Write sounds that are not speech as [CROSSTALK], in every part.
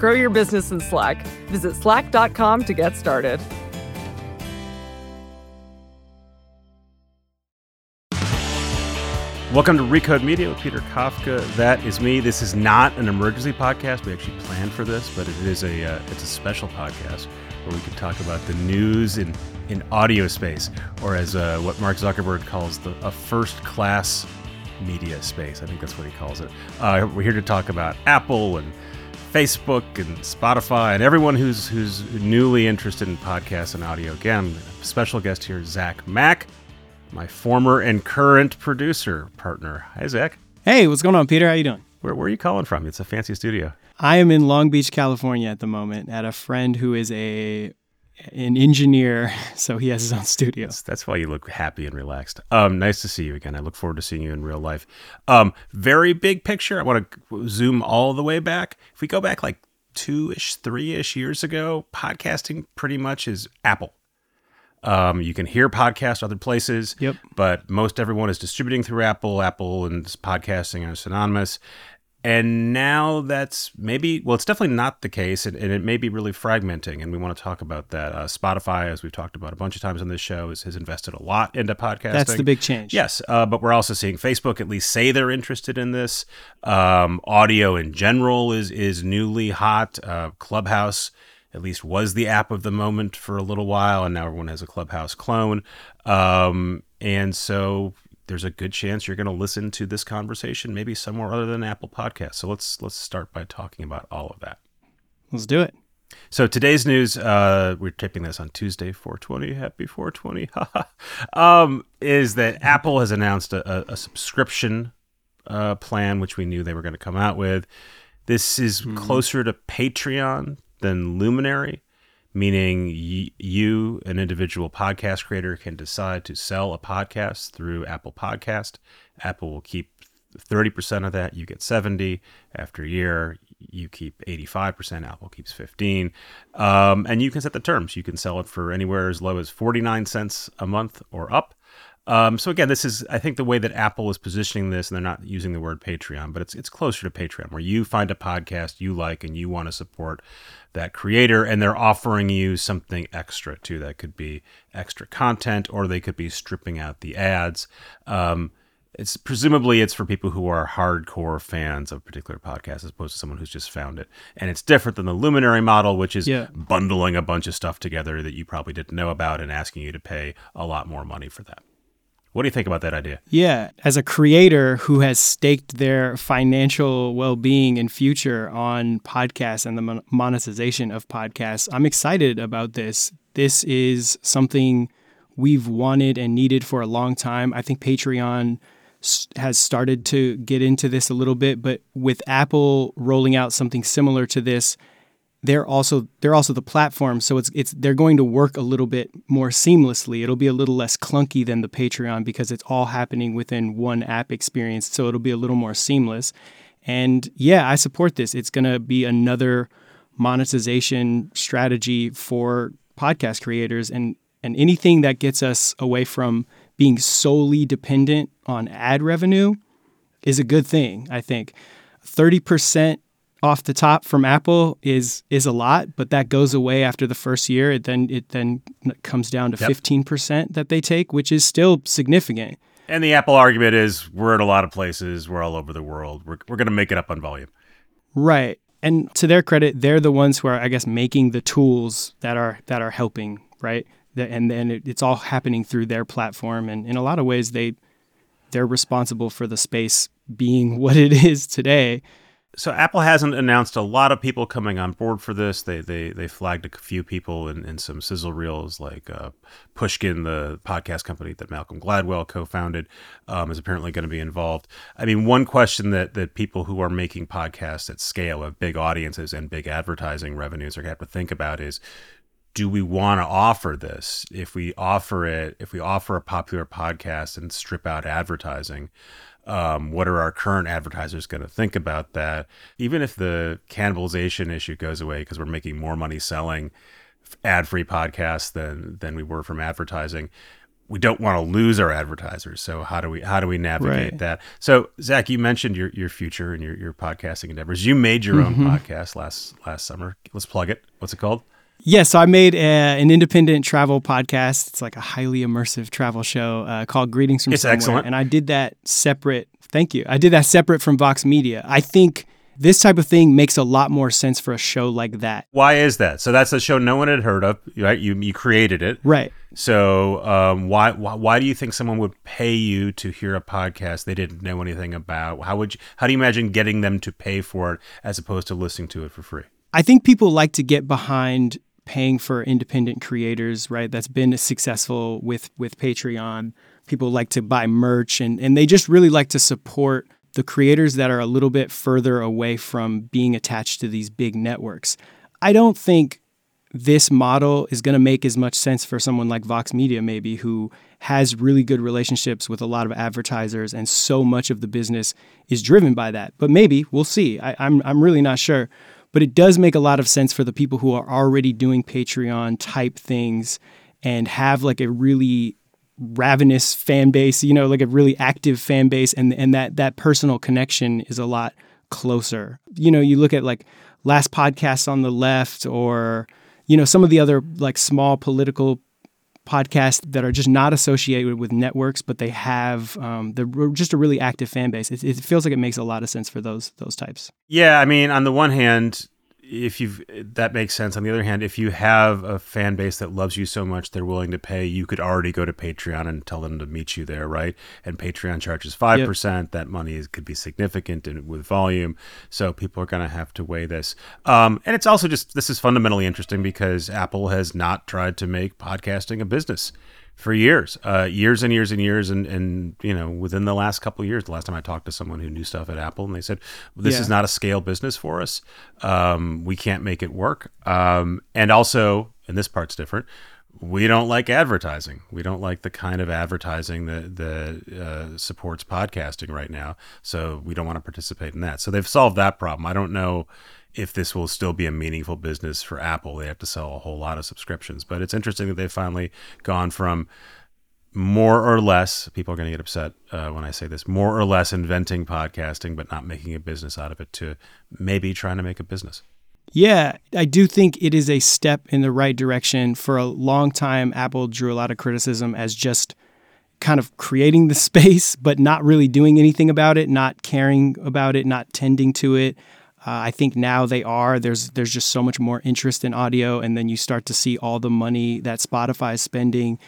Grow your business in Slack. Visit slack.com to get started. Welcome to Recode Media with Peter Kafka. That is me. This is not an emergency podcast. We actually planned for this, but it is a uh, it's a special podcast where we can talk about the news in in audio space, or as uh, what Mark Zuckerberg calls the a first class media space. I think that's what he calls it. Uh, we're here to talk about Apple and Facebook and Spotify and everyone who's who's newly interested in podcasts and audio. Again, special guest here, Zach Mack my former and current producer partner. Hi, Zach. Hey, what's going on, Peter? How you doing? Where, where are you calling from? It's a fancy studio. I am in Long Beach, California at the moment at a friend who is a an engineer, [LAUGHS] so he has his own studio. That's, that's why you look happy and relaxed. Um, nice to see you again. I look forward to seeing you in real life. Um, very big picture. I want to zoom all the way back. If we go back like two ish, three ish years ago, podcasting pretty much is Apple. Um, you can hear podcasts other places, Yep. but most everyone is distributing through Apple. Apple and podcasting are synonymous. And now that's maybe, well, it's definitely not the case, and, and it may be really fragmenting. And we want to talk about that. Uh, Spotify, as we've talked about a bunch of times on this show, is, has invested a lot into podcasting. That's the big change. Yes, uh, but we're also seeing Facebook at least say they're interested in this. Um, audio in general is is newly hot. Uh, Clubhouse at least was the app of the moment for a little while, and now everyone has a Clubhouse clone. Um, and so there's a good chance you're going to listen to this conversation maybe somewhere other than Apple Podcasts. So let's let's start by talking about all of that. Let's do it. So today's news, uh, we're taping this on Tuesday, 420. Happy 420. [LAUGHS] um, is that Apple has announced a, a, subscription uh, plan, which we knew they were going to come out with. This is mm-hmm. closer to Patreon than Luminary, meaning y- you, an individual podcast creator, can decide to sell a podcast through Apple Podcast. Apple will keep 30% of that, you get 70 after a year you keep 85% apple keeps 15 um, and you can set the terms. You can sell it for anywhere as low as 49 cents a month or up um, so again, this is I think the way that Apple is positioning this, and they're not using the word Patreon, but it's it's closer to Patreon, where you find a podcast you like and you want to support that creator, and they're offering you something extra too. That could be extra content, or they could be stripping out the ads. Um, it's presumably it's for people who are hardcore fans of a particular podcast as opposed to someone who's just found it and it's different than the luminary model which is yeah. bundling a bunch of stuff together that you probably didn't know about and asking you to pay a lot more money for that what do you think about that idea? Yeah, as a creator who has staked their financial well-being and future on podcasts and the monetization of podcasts, I'm excited about this. This is something we've wanted and needed for a long time. I think Patreon has started to get into this a little bit, but with Apple rolling out something similar to this, they're also they're also the platform so it's it's they're going to work a little bit more seamlessly. It'll be a little less clunky than the patreon because it's all happening within one app experience so it'll be a little more seamless. And yeah i support this. It's going to be another monetization strategy for podcast creators and and anything that gets us away from being solely dependent on ad revenue is a good thing i think. 30% off the top from Apple is is a lot, but that goes away after the first year. It then it then comes down to fifteen yep. percent that they take, which is still significant. And the Apple argument is we're in a lot of places, we're all over the world. We're we're going to make it up on volume. Right. And to their credit, they're the ones who are I guess making the tools that are that are helping, right? And then it, it's all happening through their platform and in a lot of ways they they're responsible for the space being [LAUGHS] what it is today So Apple hasn't announced a lot of people coming on board for this. They they they flagged a few people in, in some sizzle reels, like uh, Pushkin, the podcast company that Malcolm Gladwell co-founded, um, is apparently going to be involved. I mean, one question that that people who are making podcasts at scale of big audiences and big advertising revenues are going to have to think about is do we want to offer this if we offer it if we offer a popular podcast and strip out advertising um, what are our current advertisers going to think about that? Even if the cannibalization issue goes away because we're making more money selling ad-free podcasts than than we were from advertising, we don't want to lose our advertisers. So how do we how do we navigate right. that? So Zach, you mentioned your your future and your your podcasting endeavors. You made your mm-hmm. own podcast last last summer. Let's plug it. What's it called? Yeah, so I made a, an independent travel podcast. It's like a highly immersive travel show uh, called Greetings from it's Somewhere. excellent. And I did that separate. Thank you. I did that separate from Vox Media. I think this type of thing makes a lot more sense for a show like that. Why is that? So that's a show no one had heard of, right? You you created it, right? So um, why, why why do you think someone would pay you to hear a podcast they didn't know anything about? How would you, how do you imagine getting them to pay for it as opposed to listening to it for free? I think people like to get behind paying for independent creators, right? That's been successful with with Patreon. People like to buy merch and and they just really like to support the creators that are a little bit further away from being attached to these big networks. I don't think this model is going to make as much sense for someone like Vox Media, maybe, who has really good relationships with a lot of advertisers, and so much of the business is driven by that. But maybe we'll see. I, I'm I'm really not sure. But it does make a lot of sense for the people who are already doing Patreon type things and have like a really ravenous fan base, you know, like a really active fan base and and that that personal connection is a lot closer. You know, you look at like last podcast on the left or you know some of the other like small political podcasts that are just not associated with networks, but they have um, they're just a really active fan base. It, it, feels like it makes a lot of sense for those those types. Yeah, I mean, on the one hand, if you've that makes sense. On the other hand, if you have a fan base that loves you so much they're willing to pay, you could already go to Patreon and tell them to meet you there, right? And Patreon charges five yep. percent. That money is, could be significant and with volume, so people are going to have to weigh this. Um, and it's also just this is fundamentally interesting because Apple has not tried to make podcasting a business for years, uh, years and years and years, and and you know within the last couple of years, the last time I talked to someone who knew stuff at Apple, and they said this yeah. is not a scale business for us. Um, we can't make it work. Um, and also, and this part's different. We don't like advertising. We don't like the kind of advertising that that uh, supports podcasting right now. So we don't want to participate in that. So they've solved that problem. I don't know if this will still be a meaningful business for Apple. They have to sell a whole lot of subscriptions. But it's interesting that they've finally gone from more or less, people are going to get upset uh, when I say this, more or less inventing podcasting, but not making a business out of it, to maybe trying to make a business. Yeah, I do think it is a step in the right direction. For a long time, Apple drew a lot of criticism as just kind of creating the [LAUGHS] space, but not really doing anything about it, not caring about it, not tending to it. Uh, I think now they are. There's there's just so much more interest in audio, and then you start to see all the money that Spotify is spending,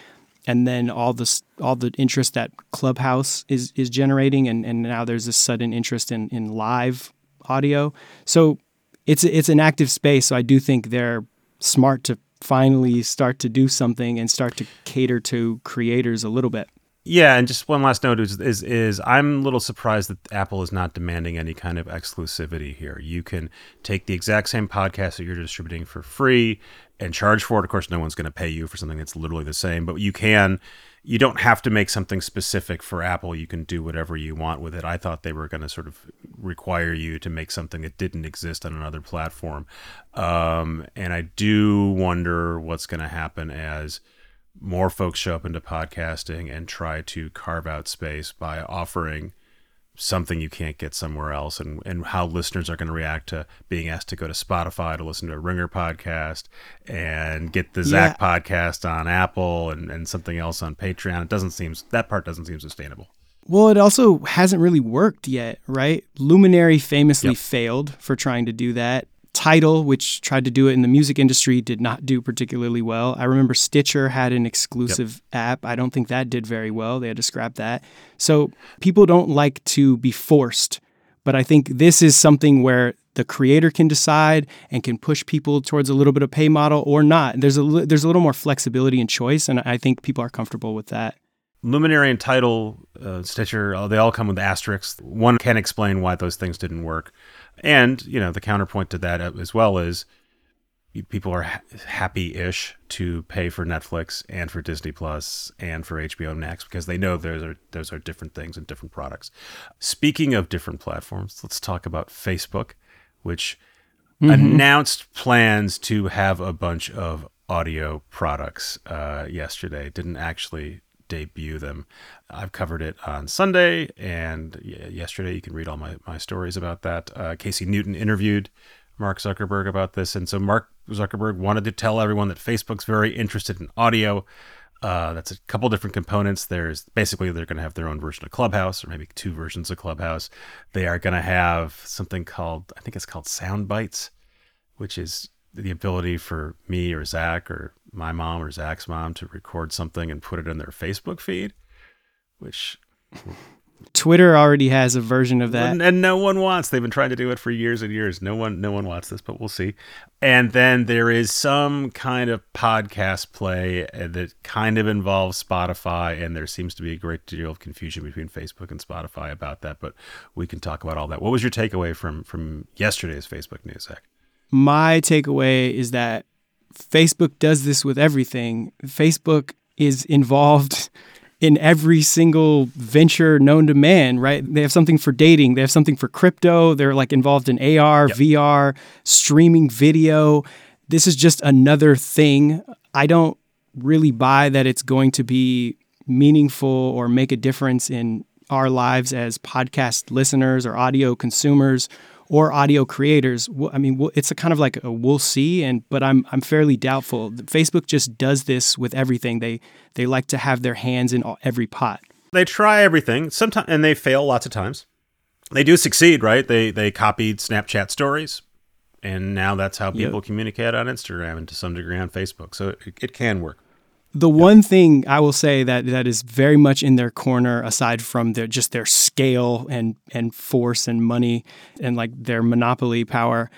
and then all the all the interest that Clubhouse is is generating, and, and now there's this sudden interest in in live audio. So it's it's an active space. So I do think they're smart to finally start to do something and start to cater to creators a little bit. Yeah, and just one last note is, is, is I'm a little surprised that Apple is not demanding any kind of exclusivity here. You can take the exact same podcast that you're distributing for free and charge for it. Of course, no one's going to pay you for something that's literally the same, but you can. You don't have to make something specific for Apple. You can do whatever you want with it. I thought they were going to sort of require you to make something that didn't exist on another platform, um, and I do wonder what's going to happen as more folks show up into podcasting and try to carve out space by offering something you can't get somewhere else and, and how listeners are going to react to being asked to go to Spotify to listen to a Ringer podcast and get the Zach yeah. podcast on Apple and, and something else on Patreon. It doesn't seem that part doesn't seem sustainable. Well, it also hasn't really worked yet, right? Luminary famously yep. failed for trying to do that. Tidal, which tried to do it in the music industry, did not do particularly well. I remember Stitcher had an exclusive yep. app. I don't think that did very well. They had to scrap that. So people don't like to be forced But I think this is something where the creator can decide and can push people towards a little bit of pay model or not. There's a there's a little more flexibility and choice, and I think people are comfortable with that. Luminary and Tidal, uh, Stitcher, uh, they all come with asterisks. One can explain why those things didn't work, and you know the counterpoint to that as well is people are ha- happy-ish to pay for Netflix and for Disney Plus and for HBO Max because they know those are those are different things and different products. Speaking of different platforms, let's talk about Facebook, which mm-hmm. announced plans to have a bunch of audio products uh, yesterday. Didn't actually debut them. I've covered it on Sunday and yesterday. You can read all my, my stories about that. Uh, Casey Newton interviewed Mark Zuckerberg about this. And so Mark Zuckerberg wanted to tell everyone that Facebook's very interested in audio. Uh, that's a couple different components. There's basically they're going to have their own version of Clubhouse, or maybe two versions of Clubhouse. They are going to have something called I think it's called Sound Bites, which is the ability for me or Zach or my mom or Zach's mom to record something and put it in their Facebook feed, which Twitter already has a version of that, and, and, no one wants. They've been trying to do it for years and years. No one, no one wants this, but we'll see. And then there is some kind of podcast play uh, that kind of involves Spotify, and there seems to be a great deal of confusion between Facebook and Spotify about that. But we can talk about all that. What was your takeaway from from yesterday's Facebook news, Zach? My takeaway is that Facebook does this with everything. Facebook is involved [LAUGHS] in every single venture known to man, right? They have something for dating, they have something for crypto, they're like involved in AR, yep. VR, streaming video. This is just another thing. I don't really buy that it's going to be meaningful or make a difference in our lives as podcast listeners or audio consumers or audio creators. I mean, it's a kind of like a we'll see, and but I'm I'm fairly doubtful. Facebook just does this with everything. They they like to have their hands in every pot. They try everything, sometimes, and they fail lots of times. They do succeed, right? They they copied Snapchat stories, and now that's how people yep. communicate on Instagram and to some degree on Facebook. So it, it can work. The one thing I will say that that is very much in their corner, aside from their just their scale and and force and money and like their monopoly power,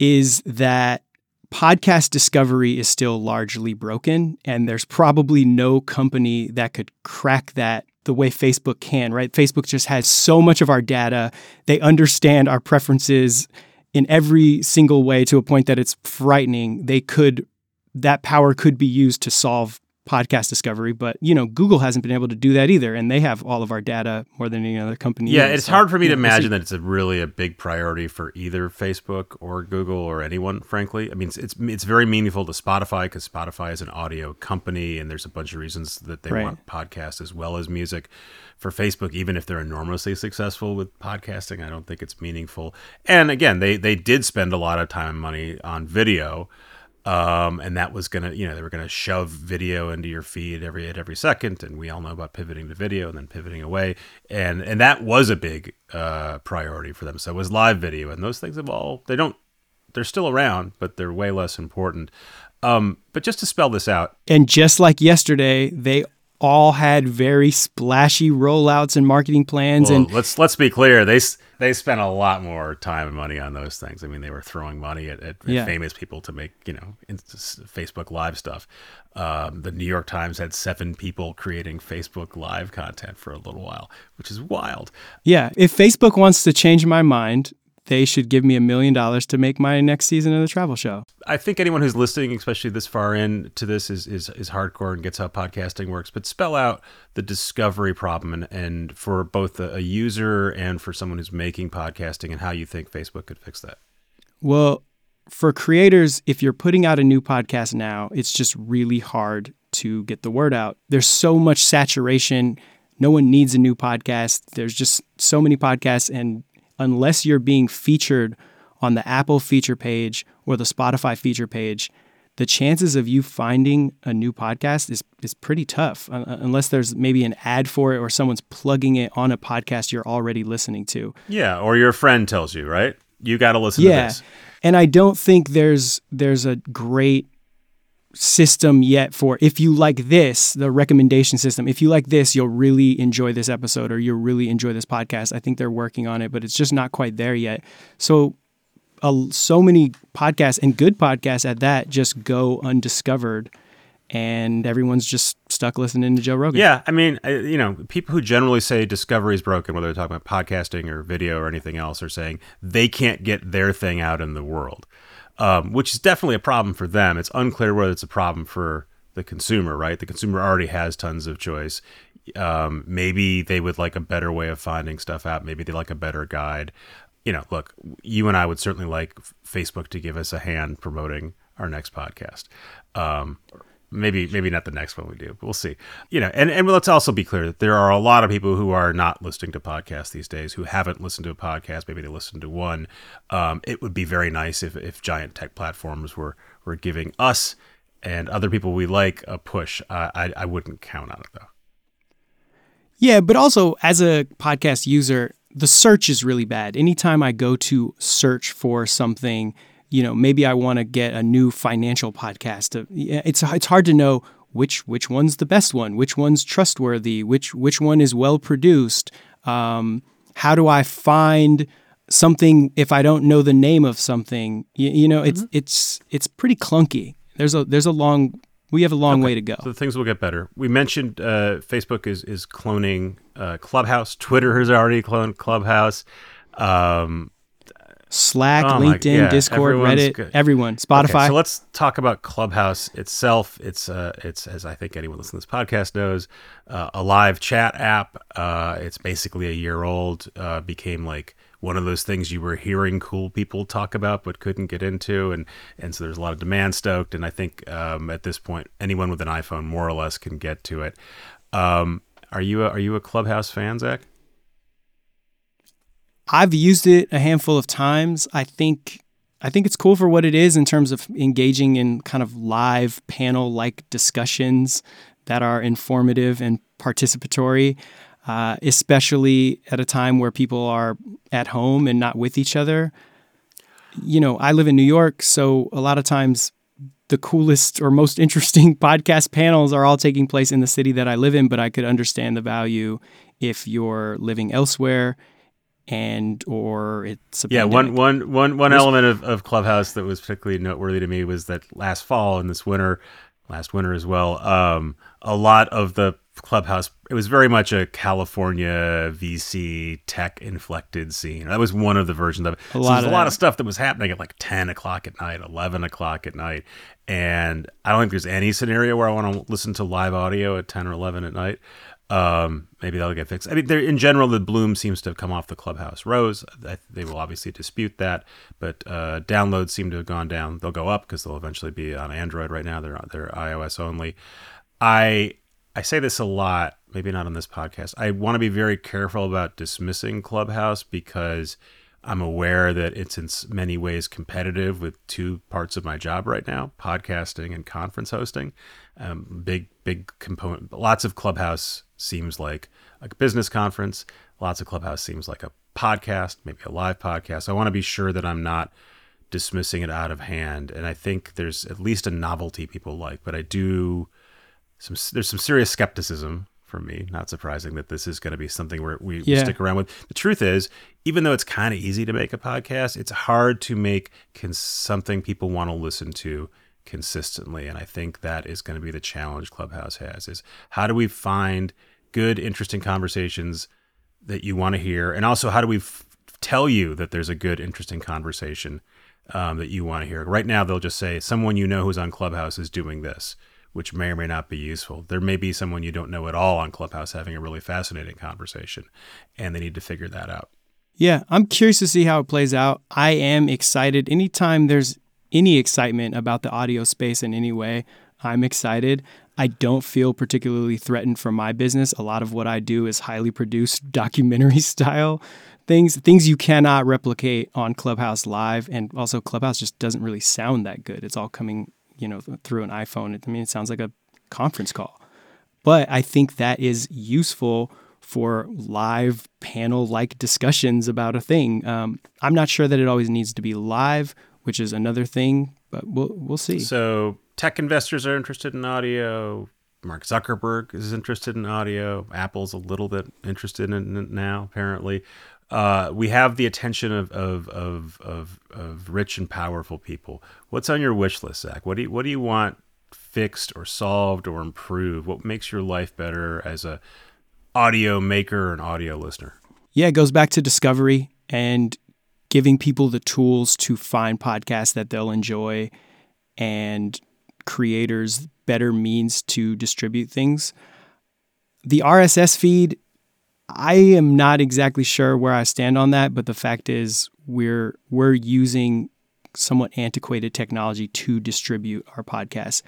is that podcast discovery is still largely broken, and there's probably no company that could crack that the way Facebook can. Right? Facebook just has so much of our data; they understand our preferences in every single way to a point that it's frightening. They could that power could be used to solve podcast discovery, but you know, Google hasn't been able to do that either, and they have all of our data more than any other company. Yeah, it's so, hard for me to imagine that it's a really a big priority for either Facebook or Google or anyone. Frankly, I mean, it's it's, it's very meaningful to Spotify because Spotify is an audio company, and there's a bunch of reasons that they right. want podcasts as well as music. For Facebook, even if they're enormously successful with podcasting, I don't think it's meaningful. And again, they they did spend a lot of time and money on video um, and that was gonna, you know, they were gonna shove video into your feed every at every second, and we all know about pivoting to video and then pivoting away, and and that was a big uh, priority for them. So it was live video, and those things have all they don't, they're still around, but they're way less important. Um, but just to spell this out, and just like yesterday, they all had very splashy rollouts and marketing plans. Well, and let's let's be clear, they they spent a lot more time and money on those things. I mean, they were throwing money at, at, yeah. famous people to make you know Facebook Live stuff. Um, the New York Times had seven people creating Facebook Live content for a little while, which is wild. Yeah, if Facebook wants to change my mind, they should give me a million dollars to make my next season of the travel show. I think anyone who's listening, especially this far in to this, is is, is hardcore and gets how podcasting works. But spell out the discovery problem and, and for both a, a user and for someone who's making podcasting and how you think Facebook could fix that. Well, for creators, if you're putting out a new podcast now, it's just really hard to get the word out. There's so much saturation. No one needs a new podcast. There's just so many podcasts, and unless you're being featured on the Apple feature page or the Spotify feature page, the chances of you finding a new podcast is is pretty tough uh, unless there's maybe an ad for it or someone's plugging it on a podcast you're already listening to. Yeah, or your friend tells you, right? You got to listen yeah. to this. And I don't think there's there's a great system yet for if you like this, the recommendation system. If you like this, you'll really enjoy this episode or you'll really enjoy this podcast. I think they're working on it, but it's just not quite there yet. So, uh, so many podcasts and good podcasts at that just go undiscovered and everyone's just stuck listening to Joe Rogan. Yeah, I mean, you know, people who generally say discovery is broken, whether they're talking about podcasting or video or anything else, are saying they can't get their thing out in the world, um, which is definitely a problem for them. It's unclear whether it's a problem for the consumer, right? The consumer already has tons of choice. Um, maybe they would like a better way of finding stuff out. Maybe they like a better guide. You know, look, you and I would certainly like Facebook to give us a hand promoting our next podcast. Um, maybe maybe not the next one we do but we'll see. You know and, and let's also be clear that there are a lot of people who are not listening to podcasts these days who haven't listened to a podcast. Maybe they listened to one. Um, it would be very nice if, if giant tech platforms were were giving us and other people we like a push. Uh, I, I wouldn't count on it though. Yeah but also as a podcast user the search is really bad. Anytime i go to search for something you know, maybe I want to get a new financial podcast. It's it's hard to know which which one's the best one, which one's trustworthy, which which one is well produced. Um, how do I find something if I don't know the name of something? You, you know, it's mm-hmm. it's it's pretty clunky. There's a there's a long we have a long okay. way to go. So things will get better. We mentioned uh, Facebook is is cloning uh, Clubhouse. Twitter has already cloned Clubhouse. Um, Slack, oh LinkedIn, yeah, Discord, Reddit, good. everyone, Spotify. Okay, so let's talk about Clubhouse itself. It's uh, it's as I think anyone listening to this podcast knows, uh, a live chat app. Uh, it's basically a year old. Uh, became like one of those things you were hearing cool people talk about but couldn't get into, and and so there's a lot of demand stoked. And I think um, at this point, anyone with an iPhone more or less can get to it. Um, are you a, are you a Clubhouse fan, Zach? I've used it a handful of times. I think I think it's cool for what it is in terms of engaging in kind of live panel like discussions that are informative and participatory, uh, especially at a time where people are at home and not with each other. You know, I live in New York, so a lot of times the coolest or most [LAUGHS] interesting podcast panels are all taking place in the city that I live in, but I could understand the value if you're living elsewhere and or it's a. yeah one one one one element of, of clubhouse that was particularly noteworthy to me was that last fall and this winter last winter as well um, a lot of the clubhouse it was very much a california vc tech inflected scene. That was one of the versions of it. A so lot, of, a lot of stuff that was happening at like 10 o'clock at night 11 o'clock at night. And i don't think there's any scenario where i want to listen to live audio at 10 or 11 at night um, maybe that'll get fixed. I mean, in general, the bloom seems to have come off the Clubhouse Rose. They will obviously dispute that, but uh, downloads seem to have gone down. They'll go up because they'll eventually be on Android. Right now, they're they're iOS only. I I say this a lot, maybe not on this podcast. I want to be very careful about dismissing Clubhouse because I'm aware that it's in many ways competitive with two parts of my job right now podcasting and conference hosting. Um, big, big component. Lots of Clubhouse seems like a business conference. Lots of Clubhouse seems like a podcast, maybe a live podcast. I want to be sure that I'm not dismissing it out of hand. And I think there's at least a novelty people like, but I do some there's some serious skepticism for me. Not surprising that this is going to be something where we yeah. stick around with. The truth is, even though it's kind of easy to make a podcast, it's hard to make cons- something people want to listen to consistently. And I think that is going to be the challenge Clubhouse has: is how do we find good, interesting conversations that you want to hear, and also how do we f- tell you that there's a good, interesting conversation um, that you want to hear? Right now, they'll just say someone you know who's on Clubhouse is doing this which may or may not be useful. There may be someone you don't know at all on Clubhouse having a really fascinating conversation, and they need to figure that out. Yeah, I'm curious to see how it plays out. I am excited. Anytime there's any excitement about the audio space in any way, I'm excited. I don't feel particularly threatened for my business. A lot of what I do is highly produced [LAUGHS] documentary style things, things you cannot replicate on Clubhouse Live. And also, Clubhouse just doesn't really sound that good. It's all coming you know, through an iPhone. I mean, it sounds like a conference call. But I think that is useful for live panel like discussions about a thing. Um, I'm not sure that it always needs to be live, which is another thing, but we'll we'll see. So tech investors are interested in audio. Mark Zuckerberg is interested in audio. Apple's a little bit interested in it now, apparently. Uh, we have the attention of, of, of, of, of rich and powerful people. What's on your wish list, Zach? What do you, what do you want fixed or solved or improved? What makes your life better as a audio maker and audio listener? Yeah, it goes back to discovery and giving people the tools to find podcasts that they'll enjoy and creators better means to distribute things. The RSS feed, I am not exactly sure where I stand on that, but the fact is we're we're using somewhat antiquated technology to distribute our podcasts.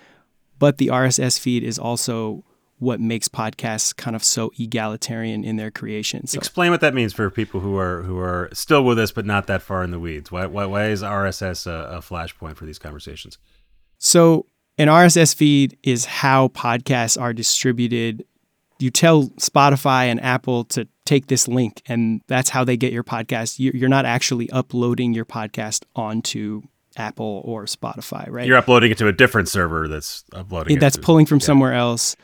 But the RSS feed is also what makes podcasts kind of so egalitarian in their creation. So, Explain what that means for people who are who are still with us but not that far in the weeds. Why why, why is RSS a, a flashpoint for these conversations? so an RSS feed is how podcasts are distributed. You tell Spotify and Apple to take this link, and that's how they get your podcast. You- You're not actually uploading your podcast onto Apple or Spotify, right? You're uploading it to a different server that's uploading. it that's to- pulling from yeah. somewhere else.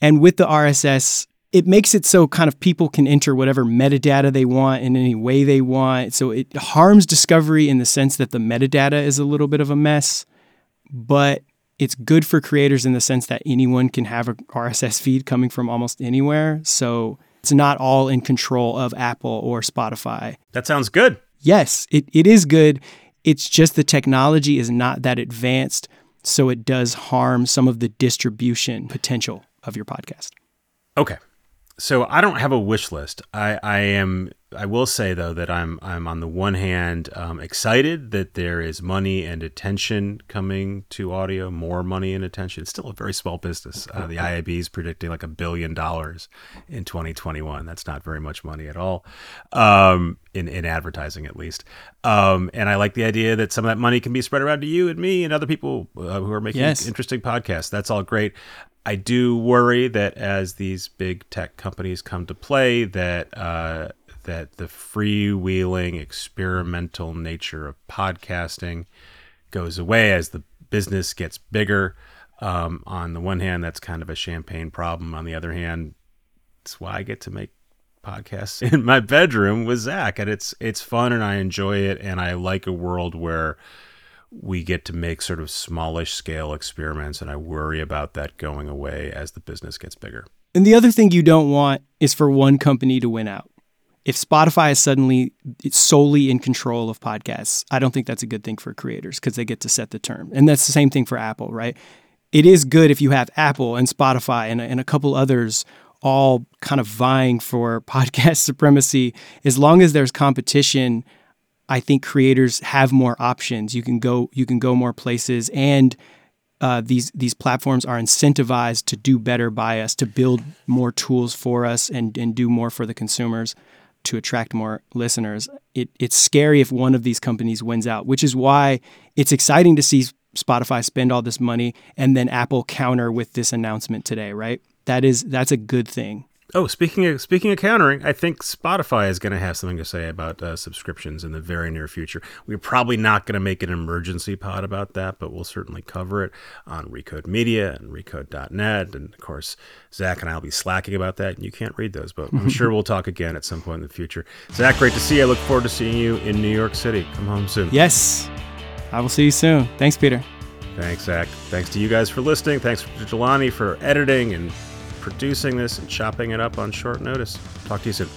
And with the RSS, it makes it so kind of people can enter whatever metadata they want in any way they want. So it harms discovery in the sense that the metadata is a little bit of a mess, but it's good for creators in the sense that anyone can have a RSS feed coming from almost anywhere. So it's not all in control of Apple or Spotify. That sounds good. Yes, it, it is good. It's just the technology is not that advanced. So it does harm some of the distribution potential of your podcast. Okay. So I don't have a wish list. I, I am. I will say though that I'm. I'm on the one hand um, excited that there is money and attention coming to audio. More money and attention. It's still a very small business. Uh, the IAB is predicting like a billion dollars in 2021. That's not very much money at all, um, in in advertising at least. Um, and I like the idea that some of that money can be spread around to you and me and other people uh, who are making Yes. interesting podcasts. That's all great. I do worry that as these big tech companies come to play, that uh, that the freewheeling, experimental nature of podcasting goes away as the business gets bigger. Um, on the one hand, that's kind of a champagne problem. On the other hand, it's why I get to make podcasts [LAUGHS] in my bedroom with Zach, and it's it's fun and I enjoy it, and I like a world where we get to make sort of smallish scale experiments, and I worry about that going away as the business gets bigger. And the other thing you don't want is for one company to win out. If Spotify is suddenly solely in control of podcasts, I don't think that's a good thing for creators because they get to set the term. And that's the same thing for Apple, right? It is good if you have Apple and Spotify and, and a couple others all kind of vying for [LAUGHS] podcast supremacy. As long as there's competition, I think creators have more options. You can go you can go more places and uh, these these platforms are incentivized to do better by us, to build more tools for us, and and do more for the consumers to attract more listeners. It, it's scary if one of these companies wins out, which is why it's exciting to see Spotify spend all this money and then Apple counter with this announcement today. Right? That is that's a good thing. Oh, speaking of speaking of countering, I think Spotify is going to have something to say about uh, subscriptions in the very near future. We're probably not going to make an emergency pod about that, but we'll certainly cover it on Recode Media and Recode.net, and of course, Zach and I will be slacking about that, and you can't read those, but I'm sure we'll talk again at some point in the future. Zach, great to see you. I look forward to seeing you in New York City. Come home soon. Yes, I will see you soon. Thanks, Peter. Thanks, Zach. Thanks to you guys for listening. Thanks to Jelani for editing and producing this and chopping it up on short notice. Talk to you soon.